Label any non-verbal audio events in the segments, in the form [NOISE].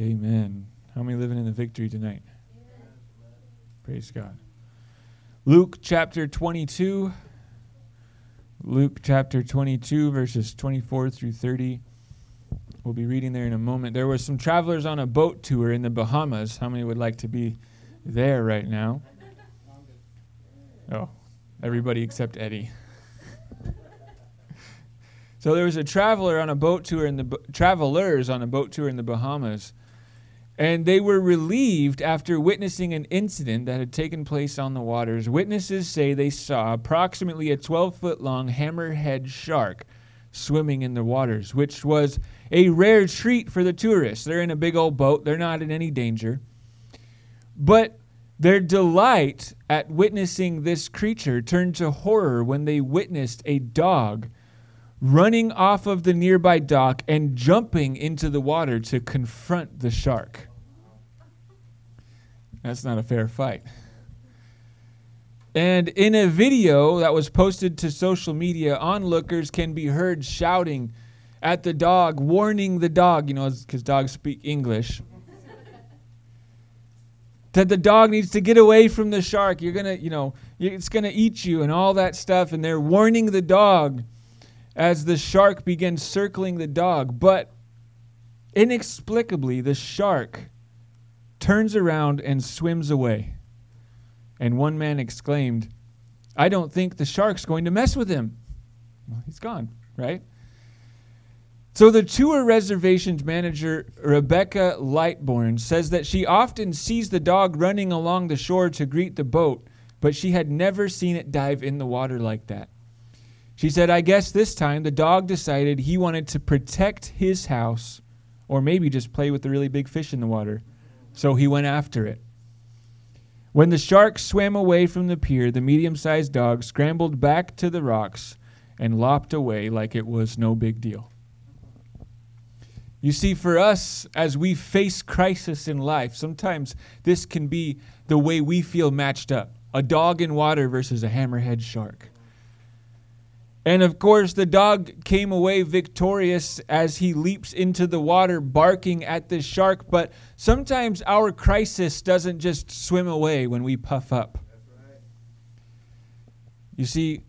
Amen. How many living in the victory tonight? Praise God. Luke chapter 22. Luke chapter 22, verses 24 through 30. We'll be reading there in a moment. There were some travelers on a boat tour in the Bahamas. How many would like to be there right now? Oh, everybody except Eddie. [LAUGHS] so there was a traveler on a boat tour in the travelers on a boat tour in the Bahamas and they were relieved after witnessing an incident that had taken place on the waters. Witnesses say they saw approximately a 12 foot long hammerhead shark swimming in the waters, which was a rare treat for the tourists. They're in a big old boat, they're not in any danger. But their delight at witnessing this creature turned to horror when they witnessed a dog running off of the nearby dock and jumping into the water to confront the shark. That's not a fair fight. And in a video that was posted to social media, onlookers can be heard shouting at the dog, warning the dog, you know, because dogs speak English, [LAUGHS] that the dog needs to get away from the shark. You're going to, you know, it's going to eat you and all that stuff. And they're warning the dog as the shark begins circling the dog. But inexplicably, the shark turns around and swims away. And one man exclaimed, I don't think the shark's going to mess with him. Well, he's gone, right? So the tour reservations manager, Rebecca Lightborn, says that she often sees the dog running along the shore to greet the boat, but she had never seen it dive in the water like that. She said, I guess this time the dog decided he wanted to protect his house or maybe just play with the really big fish in the water. So he went after it. When the shark swam away from the pier, the medium sized dog scrambled back to the rocks and lopped away like it was no big deal. You see, for us, as we face crisis in life, sometimes this can be the way we feel matched up a dog in water versus a hammerhead shark. And of course, the dog came away victorious as he leaps into the water, barking at the shark. But sometimes our crisis doesn't just swim away when we puff up. You see,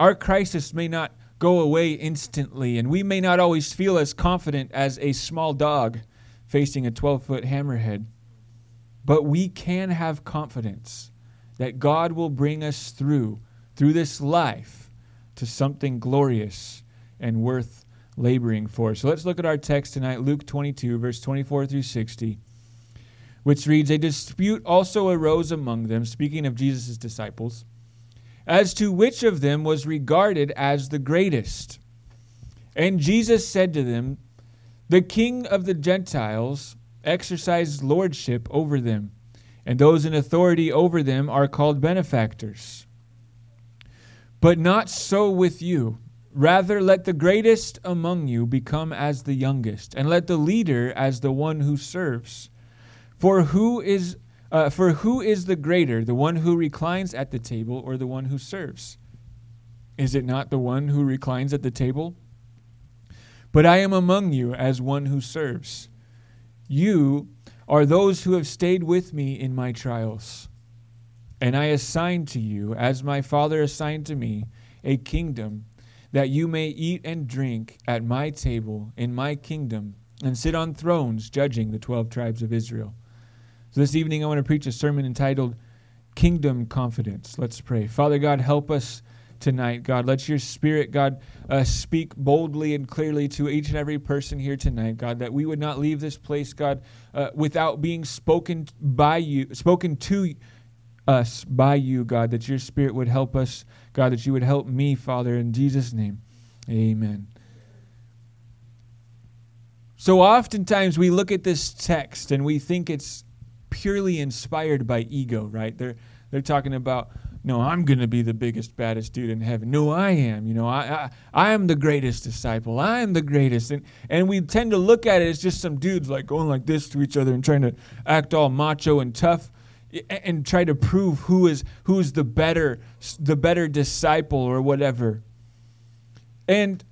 our crisis may not go away instantly, and we may not always feel as confident as a small dog facing a 12 foot hammerhead. But we can have confidence that God will bring us through, through this life to something glorious and worth laboring for. So let's look at our text tonight, Luke 22, verse 24 through 60, which reads A dispute also arose among them, speaking of Jesus' disciples, as to which of them was regarded as the greatest. And Jesus said to them, The king of the Gentiles exercises lordship over them, and those in authority over them are called benefactors. But not so with you. Rather, let the greatest among you become as the youngest, and let the leader as the one who serves. For who is uh, for who is the greater, the one who reclines at the table or the one who serves? Is it not the one who reclines at the table? But I am among you as one who serves. You are those who have stayed with me in my trials. And I assign to you, as my Father assigned to me, a kingdom, that you may eat and drink at my table in my kingdom, and sit on thrones judging the twelve tribes of Israel. So this evening I want to preach a sermon entitled Kingdom Confidence. Let's pray. Father God, help us tonight, God. Let your spirit, God, uh, speak boldly and clearly to each and every person here tonight, God, that we would not leave this place, God, uh, without being spoken by you, spoken to us by you, God, that your Spirit would help us, God, that you would help me, Father, in Jesus' name. Amen. So oftentimes we look at this text and we think it's purely inspired by ego, right? They're they're talking about, no, I'm going to be the biggest, baddest dude in heaven. No, I am. You know, I, I I am the greatest disciple. I am the greatest. And and we tend to look at it as just some dudes like going like this to each other and trying to act all macho and tough and try to prove who is who's the better the better disciple or whatever. And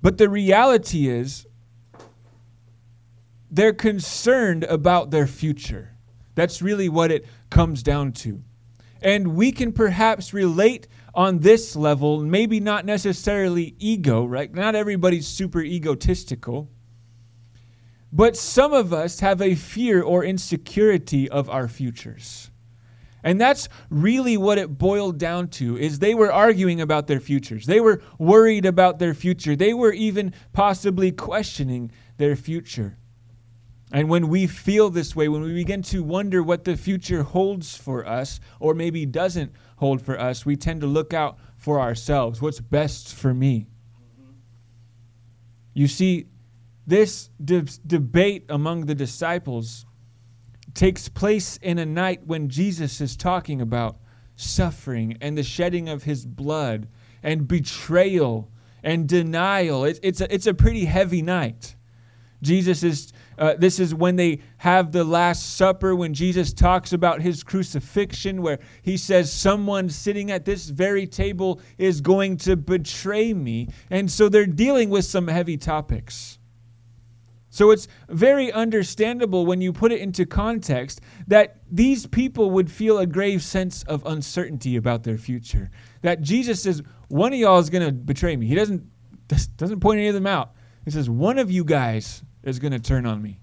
but the reality is they're concerned about their future. That's really what it comes down to. And we can perhaps relate on this level, maybe not necessarily ego, right? Not everybody's super egotistical. But some of us have a fear or insecurity of our futures. And that's really what it boiled down to is they were arguing about their futures. They were worried about their future. They were even possibly questioning their future. And when we feel this way, when we begin to wonder what the future holds for us, or maybe doesn't hold for us, we tend to look out for ourselves. What's best for me? You see, this de- debate among the disciples takes place in a night when Jesus is talking about suffering and the shedding of his blood and betrayal and denial. It, it's, a, it's a pretty heavy night. Jesus is uh, this is when they have the Last Supper, when Jesus talks about his crucifixion, where he says, Someone sitting at this very table is going to betray me. And so they're dealing with some heavy topics. So it's very understandable when you put it into context that these people would feel a grave sense of uncertainty about their future. That Jesus says, One of y'all is going to betray me. He doesn't, doesn't point any of them out. He says, One of you guys is going to turn on me.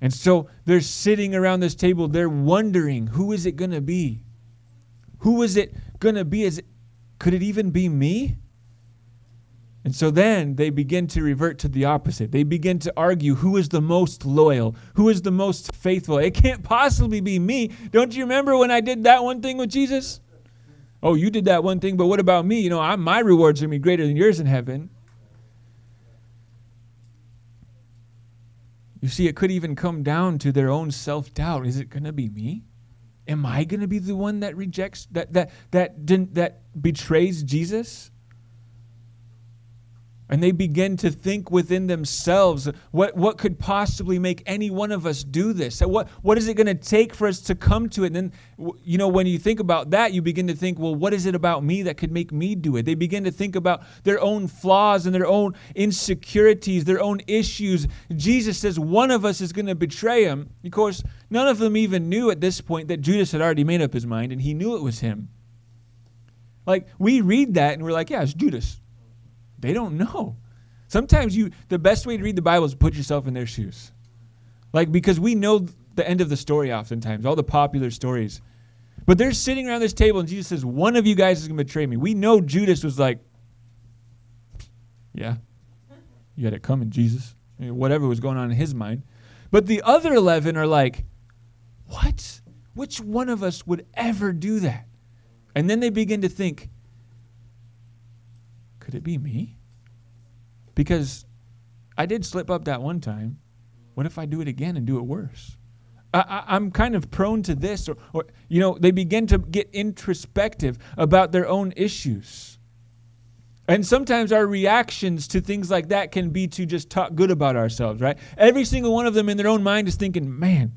And so they're sitting around this table, they're wondering, who is it going to be? Who is it going to be? Is it, could it even be me? And so then they begin to revert to the opposite. They begin to argue who is the most loyal, who is the most faithful. It can't possibly be me. Don't you remember when I did that one thing with Jesus? Oh, you did that one thing, but what about me? You know, I'm, my rewards are going to be greater than yours in heaven. You see, it could even come down to their own self doubt. Is it going to be me? Am I going to be the one that rejects, that, that, that, that, that betrays Jesus? And they begin to think within themselves what, what could possibly make any one of us do this? What, what is it going to take for us to come to it? And then, you know, when you think about that, you begin to think, well, what is it about me that could make me do it? They begin to think about their own flaws and their own insecurities, their own issues. Jesus says one of us is going to betray him. Of course, none of them even knew at this point that Judas had already made up his mind and he knew it was him. Like, we read that and we're like, yeah, it's Judas. They don't know. Sometimes you the best way to read the Bible is put yourself in their shoes. Like because we know the end of the story oftentimes, all the popular stories. But they're sitting around this table and Jesus says, One of you guys is gonna betray me. We know Judas was like, Yeah. You had it coming, Jesus. I mean, whatever was going on in his mind. But the other eleven are like, What? Which one of us would ever do that? And then they begin to think, could it be me? Because I did slip up that one time. What if I do it again and do it worse? I, am kind of prone to this, or, or, you know, they begin to get introspective about their own issues. And sometimes our reactions to things like that can be to just talk good about ourselves, right? Every single one of them in their own mind is thinking, man,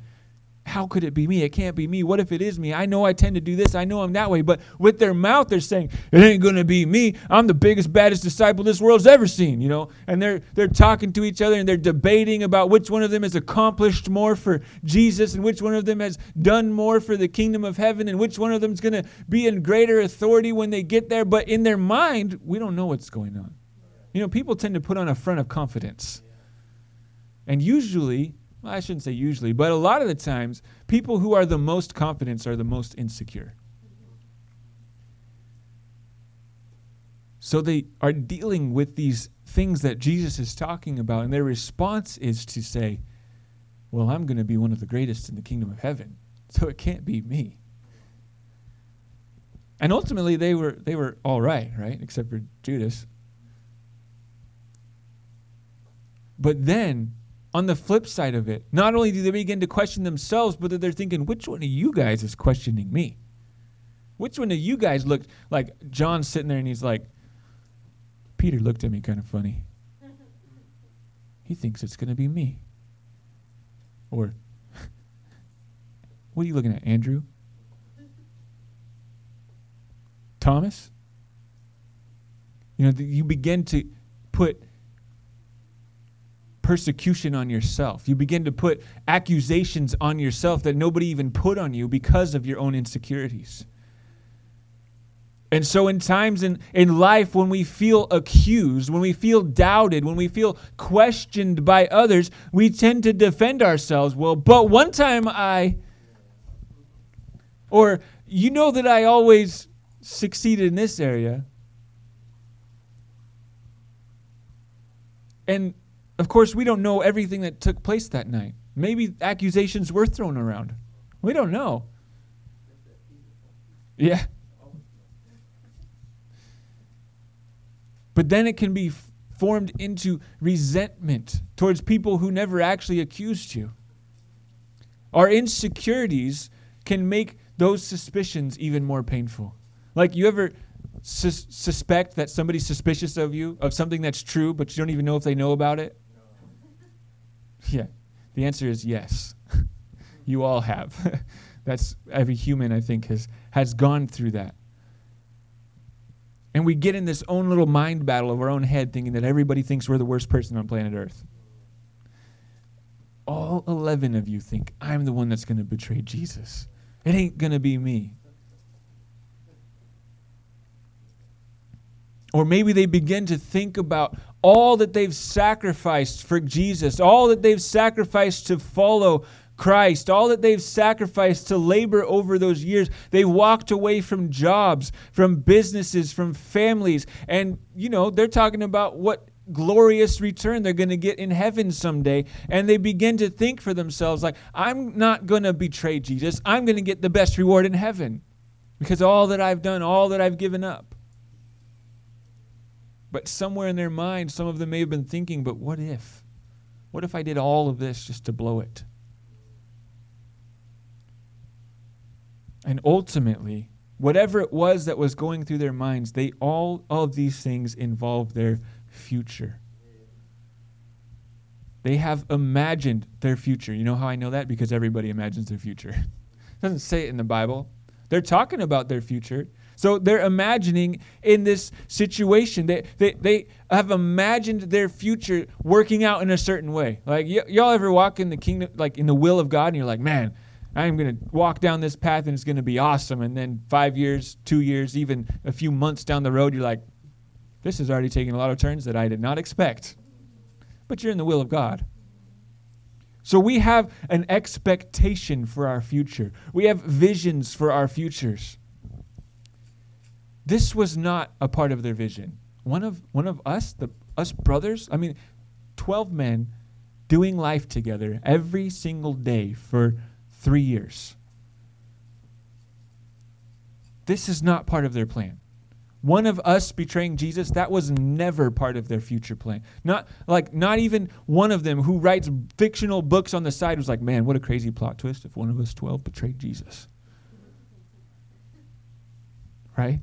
how could it be me? It can't be me. What if it is me? I know I tend to do this. I know I'm that way. But with their mouth, they're saying, it ain't going to be me. I'm the biggest, baddest disciple this world's ever seen, you know? And they're, they're talking to each other and they're debating about which one of them has accomplished more for Jesus and which one of them has done more for the kingdom of heaven and which one of them is going to be in greater authority when they get there. But in their mind, we don't know what's going on. You know, people tend to put on a front of confidence. And usually, well, I shouldn't say usually, but a lot of the times, people who are the most confident are the most insecure. So they are dealing with these things that Jesus is talking about, and their response is to say, Well, I'm going to be one of the greatest in the kingdom of heaven, [LAUGHS] so it can't be me. And ultimately, they were, they were all right, right? Except for Judas. But then on the flip side of it, not only do they begin to question themselves, but they're thinking, which one of you guys is questioning me? Which one of you guys looked like John's sitting there and he's like, Peter looked at me kind of funny. [LAUGHS] He thinks it's going to be me. Or, [LAUGHS] what are you looking at, Andrew? Thomas? You know, you begin to put persecution on yourself. You begin to put accusations on yourself that nobody even put on you because of your own insecurities. And so, in times in, in life when we feel accused, when we feel doubted, when we feel questioned by others, we tend to defend ourselves. Well, but one time I, or you know that I always succeeded in this area. And of course, we don't know everything that took place that night. Maybe accusations were thrown around. We don't know. Yeah. But then it can be formed into resentment towards people who never actually accused you. Our insecurities can make those suspicions even more painful. Like, you ever sus- suspect that somebody's suspicious of you, of something that's true, but you don't even know if they know about it? [LAUGHS] Yeah. The answer is yes. [LAUGHS] you all have. [LAUGHS] that's every human, I think, has, has gone through that. And we get in this own little mind battle of our own head thinking that everybody thinks we're the worst person on planet Earth. All 11 of you think I'm the one that's going to betray Jesus. It ain't going to be me. Or maybe they begin to think about all that they've sacrificed for Jesus, all that they've sacrificed to follow Christ, all that they've sacrificed to labor over those years. They walked away from jobs, from businesses, from families. And, you know, they're talking about what glorious return they're going to get in heaven someday. And they begin to think for themselves, like, I'm not going to betray Jesus. I'm going to get the best reward in heaven because all that I've done, all that I've given up. But somewhere in their mind, some of them may have been thinking, but what if? What if I did all of this just to blow it? And ultimately, whatever it was that was going through their minds, they all of these things involve their future. They have imagined their future. You know how I know that? Because everybody imagines their future. [LAUGHS] doesn't say it in the Bible. They're talking about their future. So they're imagining in this situation. They, they, they have imagined their future working out in a certain way. Like, y- y'all ever walk in the kingdom, like in the will of God, and you're like, man, I'm going to walk down this path and it's going to be awesome. And then five years, two years, even a few months down the road, you're like, this is already taking a lot of turns that I did not expect. But you're in the will of God. So we have an expectation for our future, we have visions for our futures. This was not a part of their vision. One of, one of us, the, us brothers, I mean, 12 men doing life together every single day for three years. This is not part of their plan. One of us betraying Jesus, that was never part of their future plan. Not like not even one of them who writes fictional books on the side was like, man, what a crazy plot twist if one of us 12 betrayed Jesus. Right?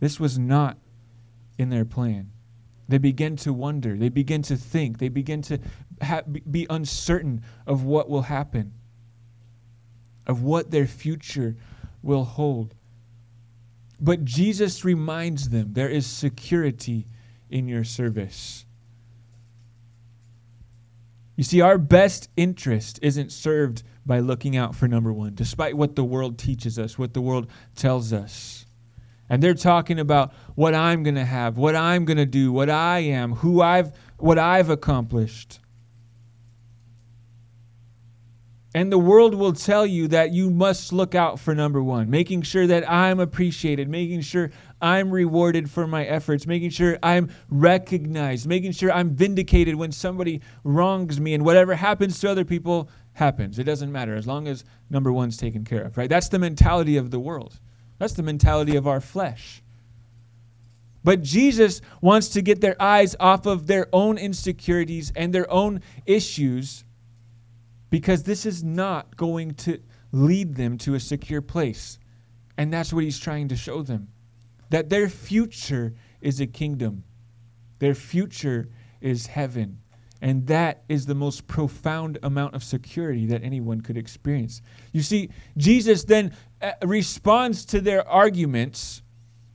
This was not in their plan. They begin to wonder. They begin to think. They begin to ha- be uncertain of what will happen, of what their future will hold. But Jesus reminds them there is security in your service. You see, our best interest isn't served by looking out for number one, despite what the world teaches us, what the world tells us. And they're talking about what I'm going to have, what I'm going to do, what I am, who I've what I've accomplished. And the world will tell you that you must look out for number one, making sure that I'm appreciated, making sure I'm rewarded for my efforts, making sure I'm recognized, making sure I'm vindicated when somebody wrongs me, and whatever happens to other people happens. It doesn't matter as long as number one's taken care of, right? That's the mentality of the world. That's the mentality of our flesh. But Jesus wants to get their eyes off of their own insecurities and their own issues because this is not going to lead them to a secure place. And that's what he's trying to show them that their future is a kingdom, their future is heaven. And that is the most profound amount of security that anyone could experience. You see, Jesus then uh, responds to their arguments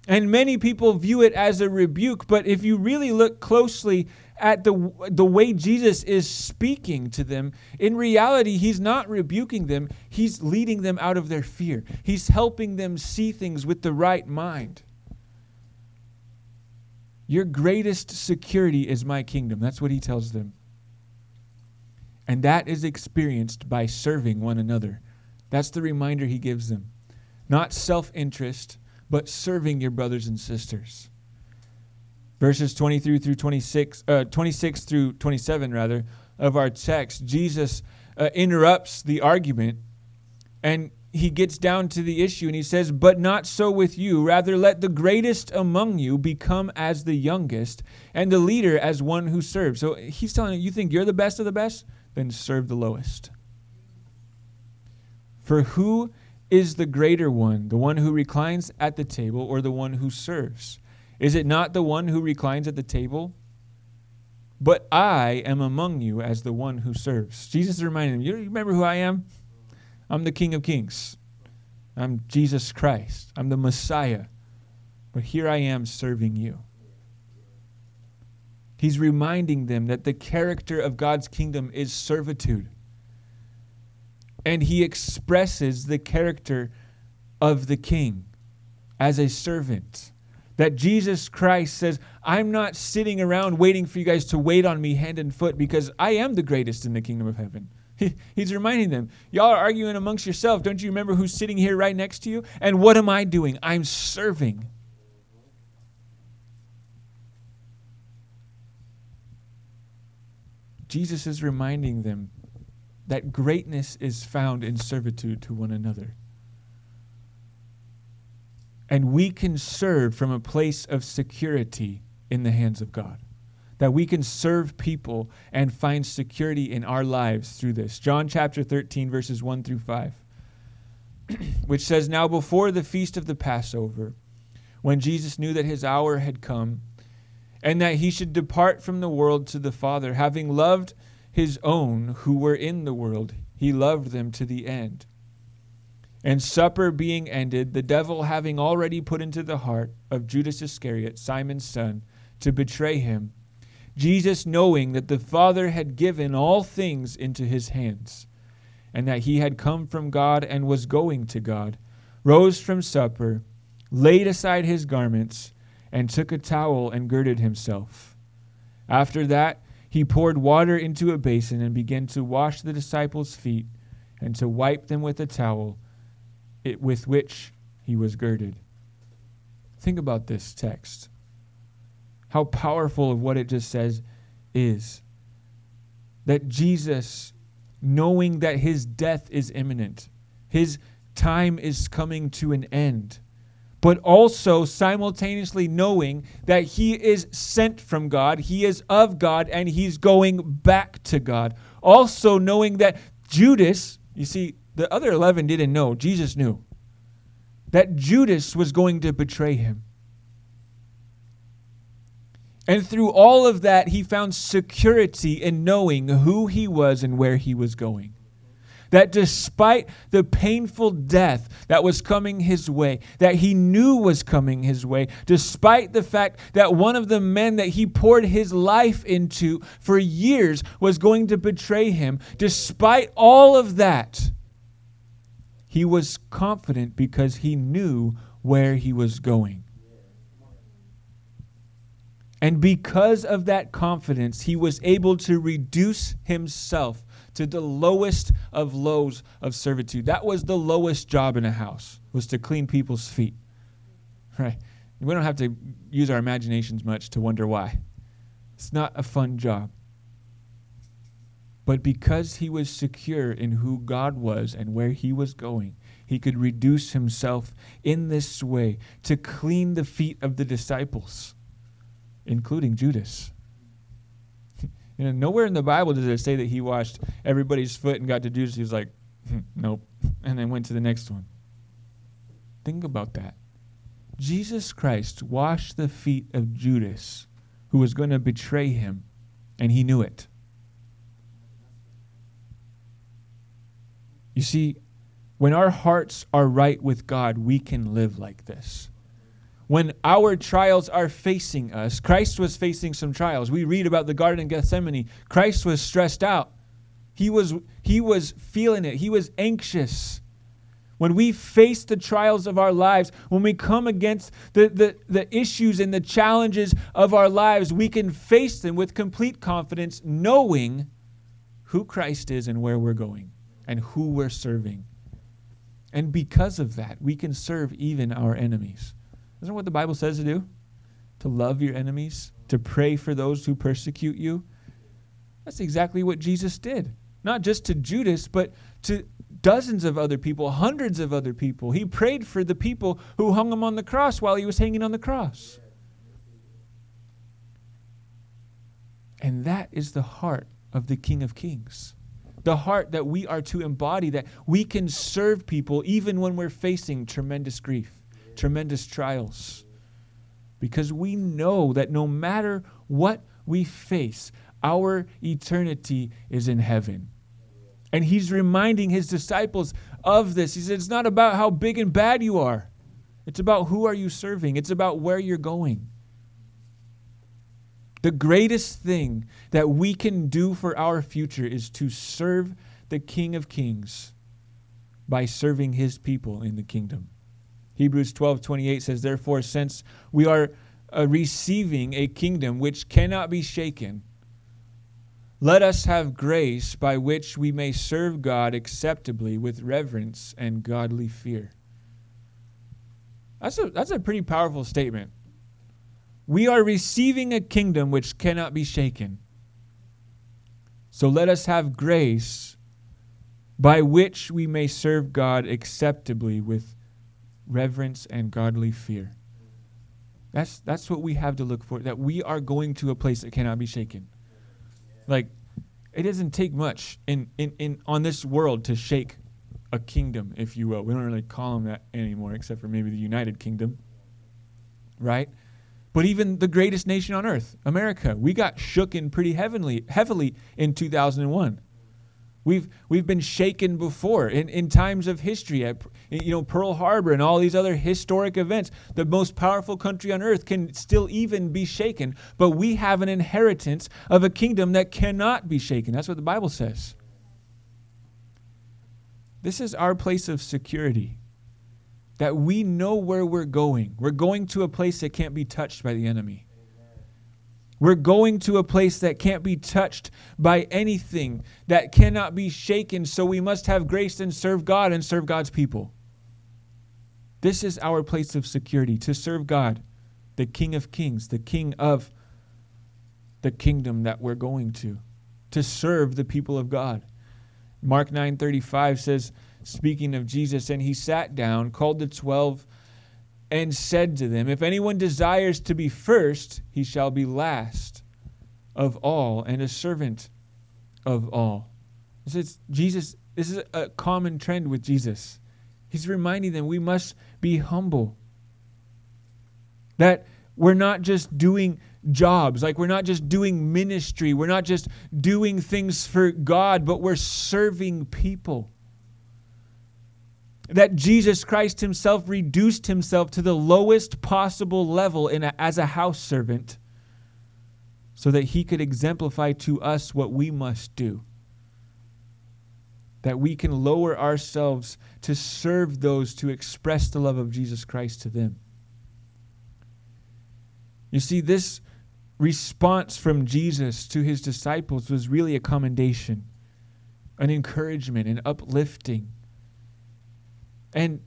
And many people view it as a rebuke, but if you really look closely at the, the way Jesus is speaking to them, in reality, he's not rebuking them, he's leading them out of their fear. He's helping them see things with the right mind. Your greatest security is my kingdom. That's what he tells them. And that is experienced by serving one another. That's the reminder he gives them. Not self interest, but serving your brothers and sisters. Verses 23 through 26, uh, 26 through 27, rather, of our text, Jesus uh, interrupts the argument and he gets down to the issue and he says, But not so with you. Rather, let the greatest among you become as the youngest, and the leader as one who serves. So he's telling you, you think you're the best of the best? Then serve the lowest. For who is the greater one, the one who reclines at the table or the one who serves? Is it not the one who reclines at the table? But I am among you as the one who serves. Jesus is reminding them, you remember who I am? I'm the King of Kings. I'm Jesus Christ. I'm the Messiah. But here I am serving you. He's reminding them that the character of God's kingdom is servitude and he expresses the character of the king as a servant. That Jesus Christ says, I'm not sitting around waiting for you guys to wait on me hand and foot because I am the greatest in the kingdom of heaven. [LAUGHS] He's reminding them, y'all are arguing amongst yourself. Don't you remember who's sitting here right next to you? And what am I doing? I'm serving. Jesus is reminding them that greatness is found in servitude to one another. And we can serve from a place of security in the hands of God. That we can serve people and find security in our lives through this. John chapter 13, verses 1 through 5, [CLEARS THROAT] which says, Now before the feast of the Passover, when Jesus knew that his hour had come, and that he should depart from the world to the Father, having loved his own who were in the world, he loved them to the end. And supper being ended, the devil having already put into the heart of Judas Iscariot, Simon's son, to betray him, Jesus, knowing that the Father had given all things into his hands, and that he had come from God and was going to God, rose from supper, laid aside his garments, and took a towel and girded himself. After that, he poured water into a basin and began to wash the disciples' feet and to wipe them with a towel it, with which he was girded. Think about this text. How powerful of what it just says is. That Jesus, knowing that his death is imminent, his time is coming to an end, but also simultaneously knowing that he is sent from God, he is of God, and he's going back to God. Also knowing that Judas, you see, the other 11 didn't know, Jesus knew that Judas was going to betray him. And through all of that, he found security in knowing who he was and where he was going that despite the painful death that was coming his way, that he knew was coming his way, despite the fact that one of the men that he poured his life into for years was going to betray him, despite all of that, he was confident because he knew where he was going. And because of that confidence, he was able to reduce himself to the lowest of lows of servitude. That was the lowest job in a house, was to clean people's feet. Right? We don't have to use our imaginations much to wonder why. It's not a fun job. But because he was secure in who God was and where he was going, he could reduce himself in this way to clean the feet of the disciples, including Judas. You know, nowhere in the Bible does it say that he washed everybody's foot and got to Judas. He was like, hmm, nope, [LAUGHS] and then went to the next one. Think about that. Jesus Christ washed the feet of Judas, who was going to betray him, and he knew it. You see, when our hearts are right with God, we can live like this. When our trials are facing us. Christ was facing some trials. We read about the Garden of Gethsemane. Christ was stressed out. He was, he was feeling it. He was anxious. When we face the trials of our lives, when we come against the, the, the issues and the challenges of our lives, we can face them with complete confidence, knowing who Christ is and where we're going and who we're serving. And because of that, we can serve even our enemies. Isn't what the Bible says to do? To love your enemies, to pray for those who persecute you. That's exactly what Jesus did. Not just to Judas, but to dozens of other people, hundreds of other people. He prayed for the people who hung him on the cross while he was hanging on the cross. And that is the heart of the King of Kings. The heart that we are to embody, that we can serve people even when we're facing tremendous grief, tremendous trials. Because we know that no matter what we face, our eternity is in heaven. And he's reminding his disciples of this. He said, It's not about how big and bad you are, it's about who are you serving, it's about where you're going. The greatest thing that we can do for our future is to serve the King of Kings by serving his people in the kingdom. Hebrews 12 28 says, Therefore, since we are uh, receiving a kingdom which cannot be shaken, let us have grace by which we may serve God acceptably with reverence and godly fear. That's a, that's a pretty powerful statement. We are receiving a kingdom which cannot be shaken. So let us have grace by which we may serve God acceptably with reverence and godly fear. That's, that's what we have to look for, that we are going to a place that cannot be shaken. Like, it doesn't take much in, in, in on this world to shake a kingdom, if you will. We don't really call them that anymore, except for maybe the United Kingdom. Right? But even the greatest nation on earth, America, we got shooken pretty heavily, heavily in 2001. We've, we've been shaken before in, in times of history, at, you know, Pearl Harbor and all these other historic events. The most powerful country on earth can still even be shaken, but we have an inheritance of a kingdom that cannot be shaken. That's what the Bible says. This is our place of security, that we know where we're going. We're going to a place that can't be touched by the enemy. We're going to a place that can't be touched by anything, that cannot be shaken. So we must have grace and serve God and serve God's people. This is our place of security to serve God, the King of Kings, the King of the kingdom that we're going to, to serve the people of God. Mark 9:35 says speaking of Jesus and he sat down, called the 12 and said to them, If anyone desires to be first, he shall be last of all and a servant of all. This is Jesus, this is a common trend with Jesus. He's reminding them we must be humble. That we're not just doing jobs, like we're not just doing ministry, we're not just doing things for God, but we're serving people that Jesus Christ himself reduced himself to the lowest possible level a, as a house servant so that he could exemplify to us what we must do. That we can lower ourselves to serve those to express the love of Jesus Christ to them. You see, this response from Jesus to his disciples was really a commendation, an encouragement, an uplifting. And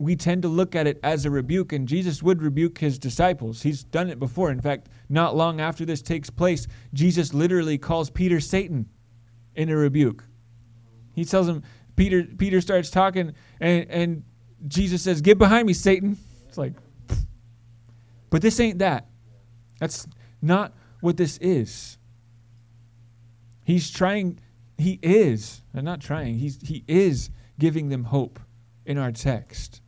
we tend to look at it as a rebuke, and Jesus would rebuke his disciples. He's done it before. In fact, not long after this takes place, Jesus literally calls Peter Satan in a rebuke. He tells him, Peter, Peter starts talking, and, and Jesus says, Get behind me, Satan. It's like, but this ain't that. That's not what this is. He's trying, he is, and not trying, he's, he is giving them hope in our text.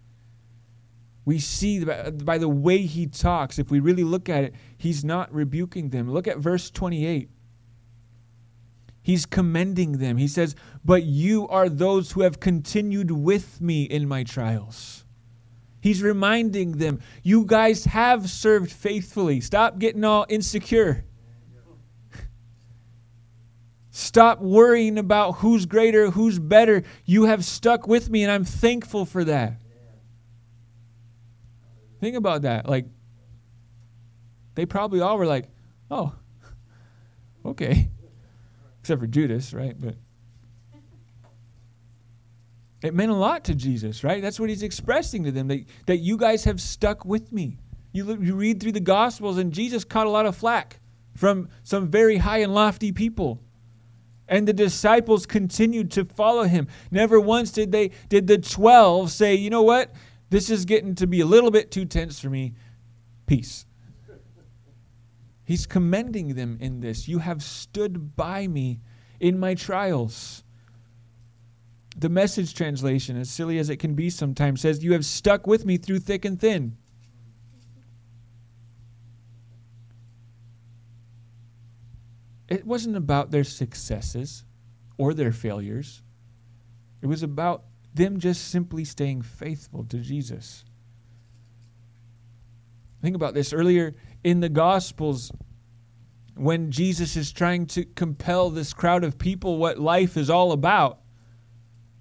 We see by the way he talks, if we really look at it, he's not rebuking them. Look at verse 28. He's commending them. He says, But you are those who have continued with me in my trials. He's reminding them, you guys have served faithfully. Stop getting all insecure. Stop worrying about who's greater, who's better. You have stuck with me, and I'm thankful for that. Think about that. Like, they probably all were like, oh, [LAUGHS] okay. Except for Judas, right? But it meant a lot to Jesus, right? That's what he's expressing to them that, that you guys have stuck with me. You, you read through the Gospels, and Jesus caught a lot of flack from some very high and lofty people. And the disciples continued to follow him. Never once did they did the 12 say, "You know what? This is getting to be a little bit too tense for me. Peace." He's commending them in this. You have stood by me in my trials. The message translation, as silly as it can be sometimes, says, You have stuck with me through thick and thin. It wasn't about their successes or their failures, it was about them just simply staying faithful to Jesus. Think about this earlier in the Gospels when Jesus is trying to compel this crowd of people what life is all about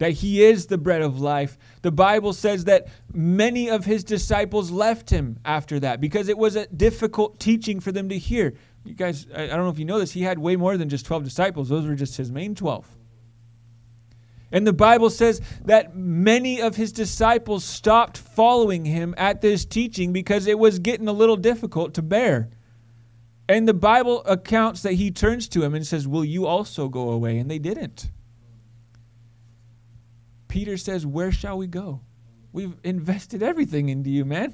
that he is the bread of life. The Bible says that many of his disciples left him after that because it was a difficult teaching for them to hear. You guys, I don't know if you know this, he had way more than just 12 disciples, those were just his main 12. And the Bible says that many of his disciples stopped following him at this teaching because it was getting a little difficult to bear. And the Bible accounts that he turns to him and says, Will you also go away? And they didn't. Peter says, Where shall we go? We've invested everything into you, man.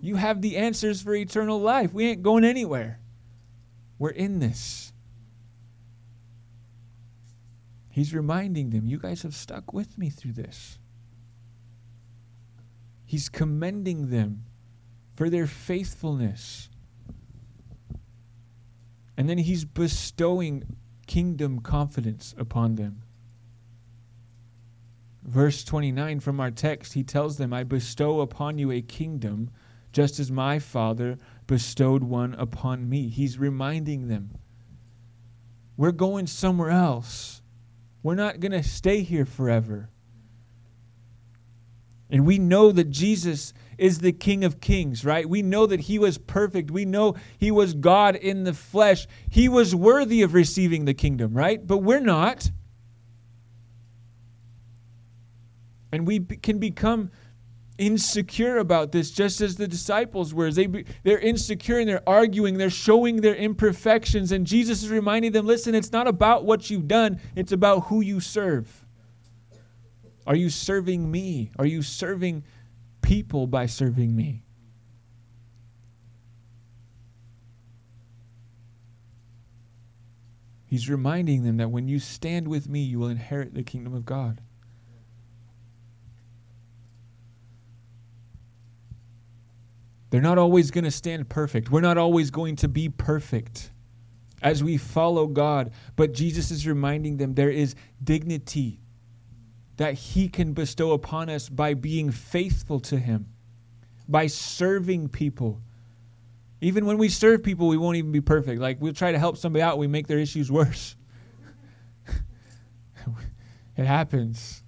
You have the answers for eternal life. We ain't going anywhere. We're in this. He's reminding them, You guys have stuck with me through this. He's commending them for their faithfulness. And then he's bestowing kingdom confidence upon them. Verse 29 from our text, he tells them, I bestow upon you a kingdom, just as my Father bestowed one upon me. He's reminding them, we're going somewhere else. We're not going to stay here forever. And we know that Jesus is the King of Kings, right? We know that he was perfect. We know he was God in the flesh. He was worthy of receiving the kingdom, right? But we're not. And we can become insecure about this just as the disciples were. They they're insecure and they're arguing they're showing their imperfections and Jesus is reminding them listen it's not about what you've done it's about who you serve. Are you serving me? Are you serving people by serving me? He's reminding them that when you stand with me you will inherit the kingdom of God They're not always going to stand perfect. We're not always going to be perfect as we follow God. But Jesus is reminding them there is dignity that He can bestow upon us by being faithful to Him, by serving people. Even when we serve people, we won't even be perfect. Like we'll try to help somebody out, we make their issues worse. [LAUGHS] it happens.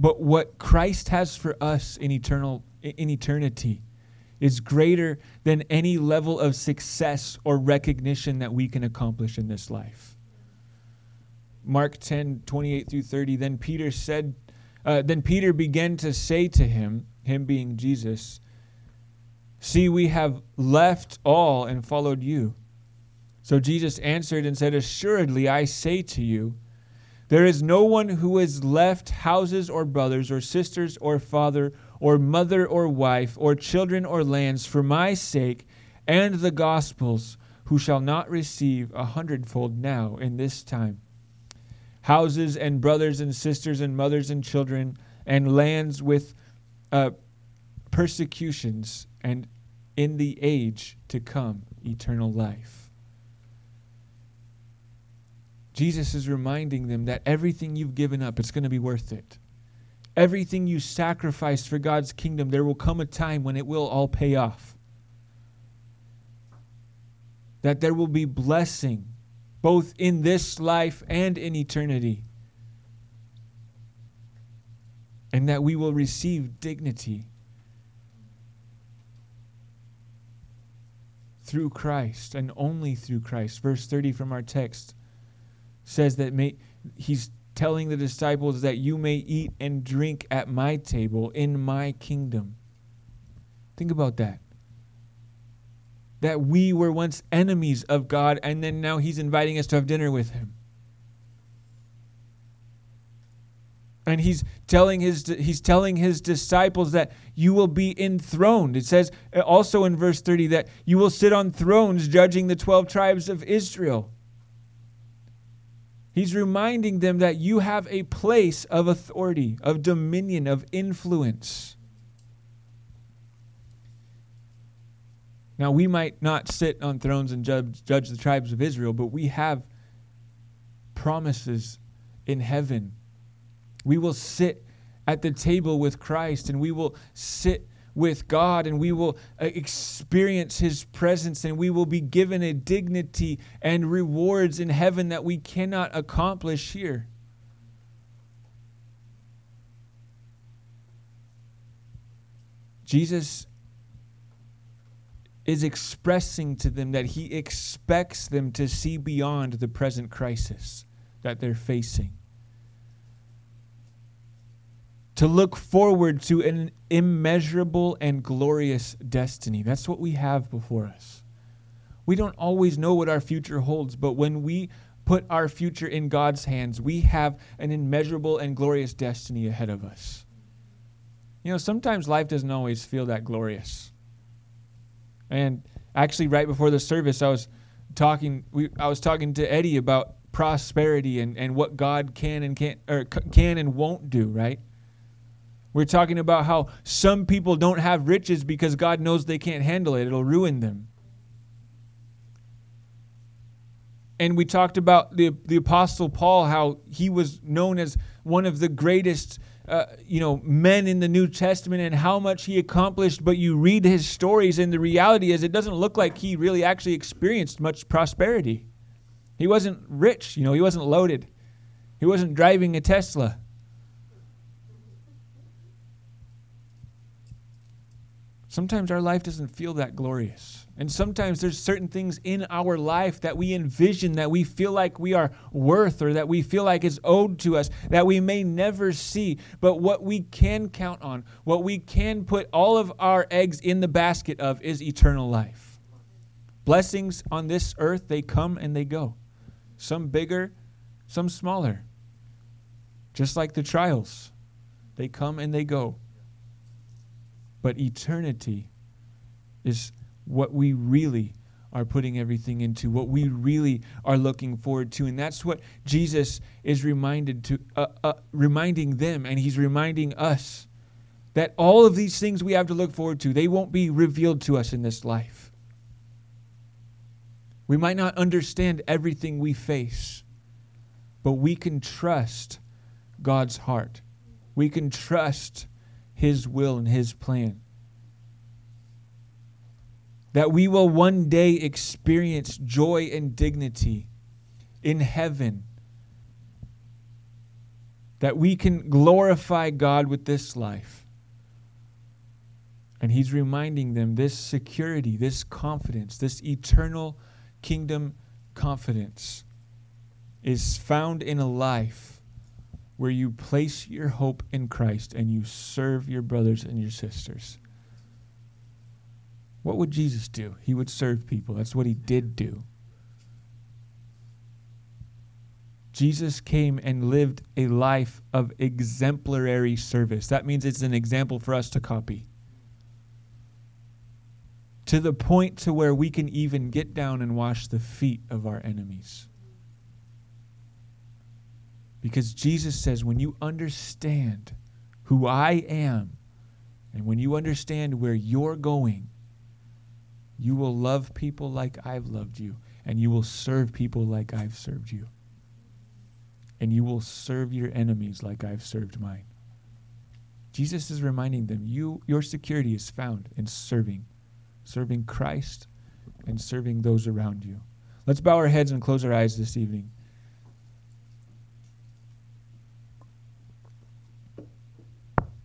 But what Christ has for us in eternal in eternity is greater than any level of success or recognition that we can accomplish in this life. Mark 10, 28 through 30. Then Peter said, uh, then Peter began to say to him, him being Jesus, See, we have left all and followed you. So Jesus answered and said, Assuredly, I say to you, there is no one who has left houses or brothers or sisters or father or mother or wife or children or lands for my sake and the gospel's who shall not receive a hundredfold now in this time. Houses and brothers and sisters and mothers and children and lands with uh, persecutions and in the age to come eternal life. Jesus is reminding them that everything you've given up, it's going to be worth it. Everything you sacrificed for God's kingdom, there will come a time when it will all pay off. That there will be blessing both in this life and in eternity. And that we will receive dignity through Christ and only through Christ. Verse 30 from our text says that may, he's telling the disciples that you may eat and drink at my table in my kingdom. Think about that. That we were once enemies of God, and then now he's inviting us to have dinner with him. and he's telling his he's telling his disciples that you will be enthroned it says uh, also in verse 30 that you will sit on thrones judging the 12 tribes of Israel he's reminding them that you have a place of authority of dominion of influence. Now we might not sit on thrones and judge, judge the tribes of Israel but we have promises in heaven. We will sit at the table with Christ and we will sit with God and we will uh, experience His presence and we will be given a dignity and rewards in heaven that we cannot accomplish here. Jesus is expressing to them that He expects them to see beyond the present crisis that they're facing to look forward to an immeasurable and glorious destiny. That's what we have before us. We don't always know what our future holds, but when we put our future in God's hands, we have an immeasurable and glorious destiny ahead of us. You know, sometimes life doesn't always feel that glorious. And actually, right before the service, I was talking. We, I was talking to Eddie about prosperity and, and what God can and can't or can and won't do. Right? We're talking about how some people don't have riches because God knows they can't handle it, it'll ruin them. And we talked about the, the Apostle Paul, how he was known as one of the greatest uh, you know, men in the New Testament and how much he accomplished, but you read his stories, and the reality is it doesn't look like he really actually experienced much prosperity. He wasn't rich, you know, he wasn't loaded, he wasn't driving a Tesla. Sometimes our life doesn't feel that glorious. And sometimes there's certain things in our life that we envision that we feel like we are worth or that we feel like is owed to us that we may never see. But what we can count on, what we can put all of our eggs in the basket of is eternal life. Blessings on this earth, they come and they go. Some bigger, some smaller. Just like the trials, they come and they go. But eternity is what we really are putting everything into, what we really are looking forward to. And that's what Jesus is reminded to, uh, uh, reminding them, and he's reminding us that all of these things we have to look forward to, they won't be revealed to us in this life. We might not understand everything we face, but we can trust God's heart. We can trust his will and His plan. That we will one day experience joy and dignity in heaven. That we can glorify God with this life. And He's reminding them this security, this confidence, this eternal kingdom confidence is found in a life where you place your hope in Christ and you serve your brothers and your sisters. What would Jesus do? He would serve people. That's what he did do. Jesus came and lived a life of exemplary service. That means it's an example for us to copy. To the point to where we can even get down and wash the feet of our enemies. Because Jesus says, when you understand who I am, and when you understand where you're going, you will love people like I've loved you, and you will serve people like I've served you. and you will serve your enemies like I've served mine. Jesus is reminding them, you your security is found in serving, serving Christ and serving those around you. Let's bow our heads and close our eyes this evening.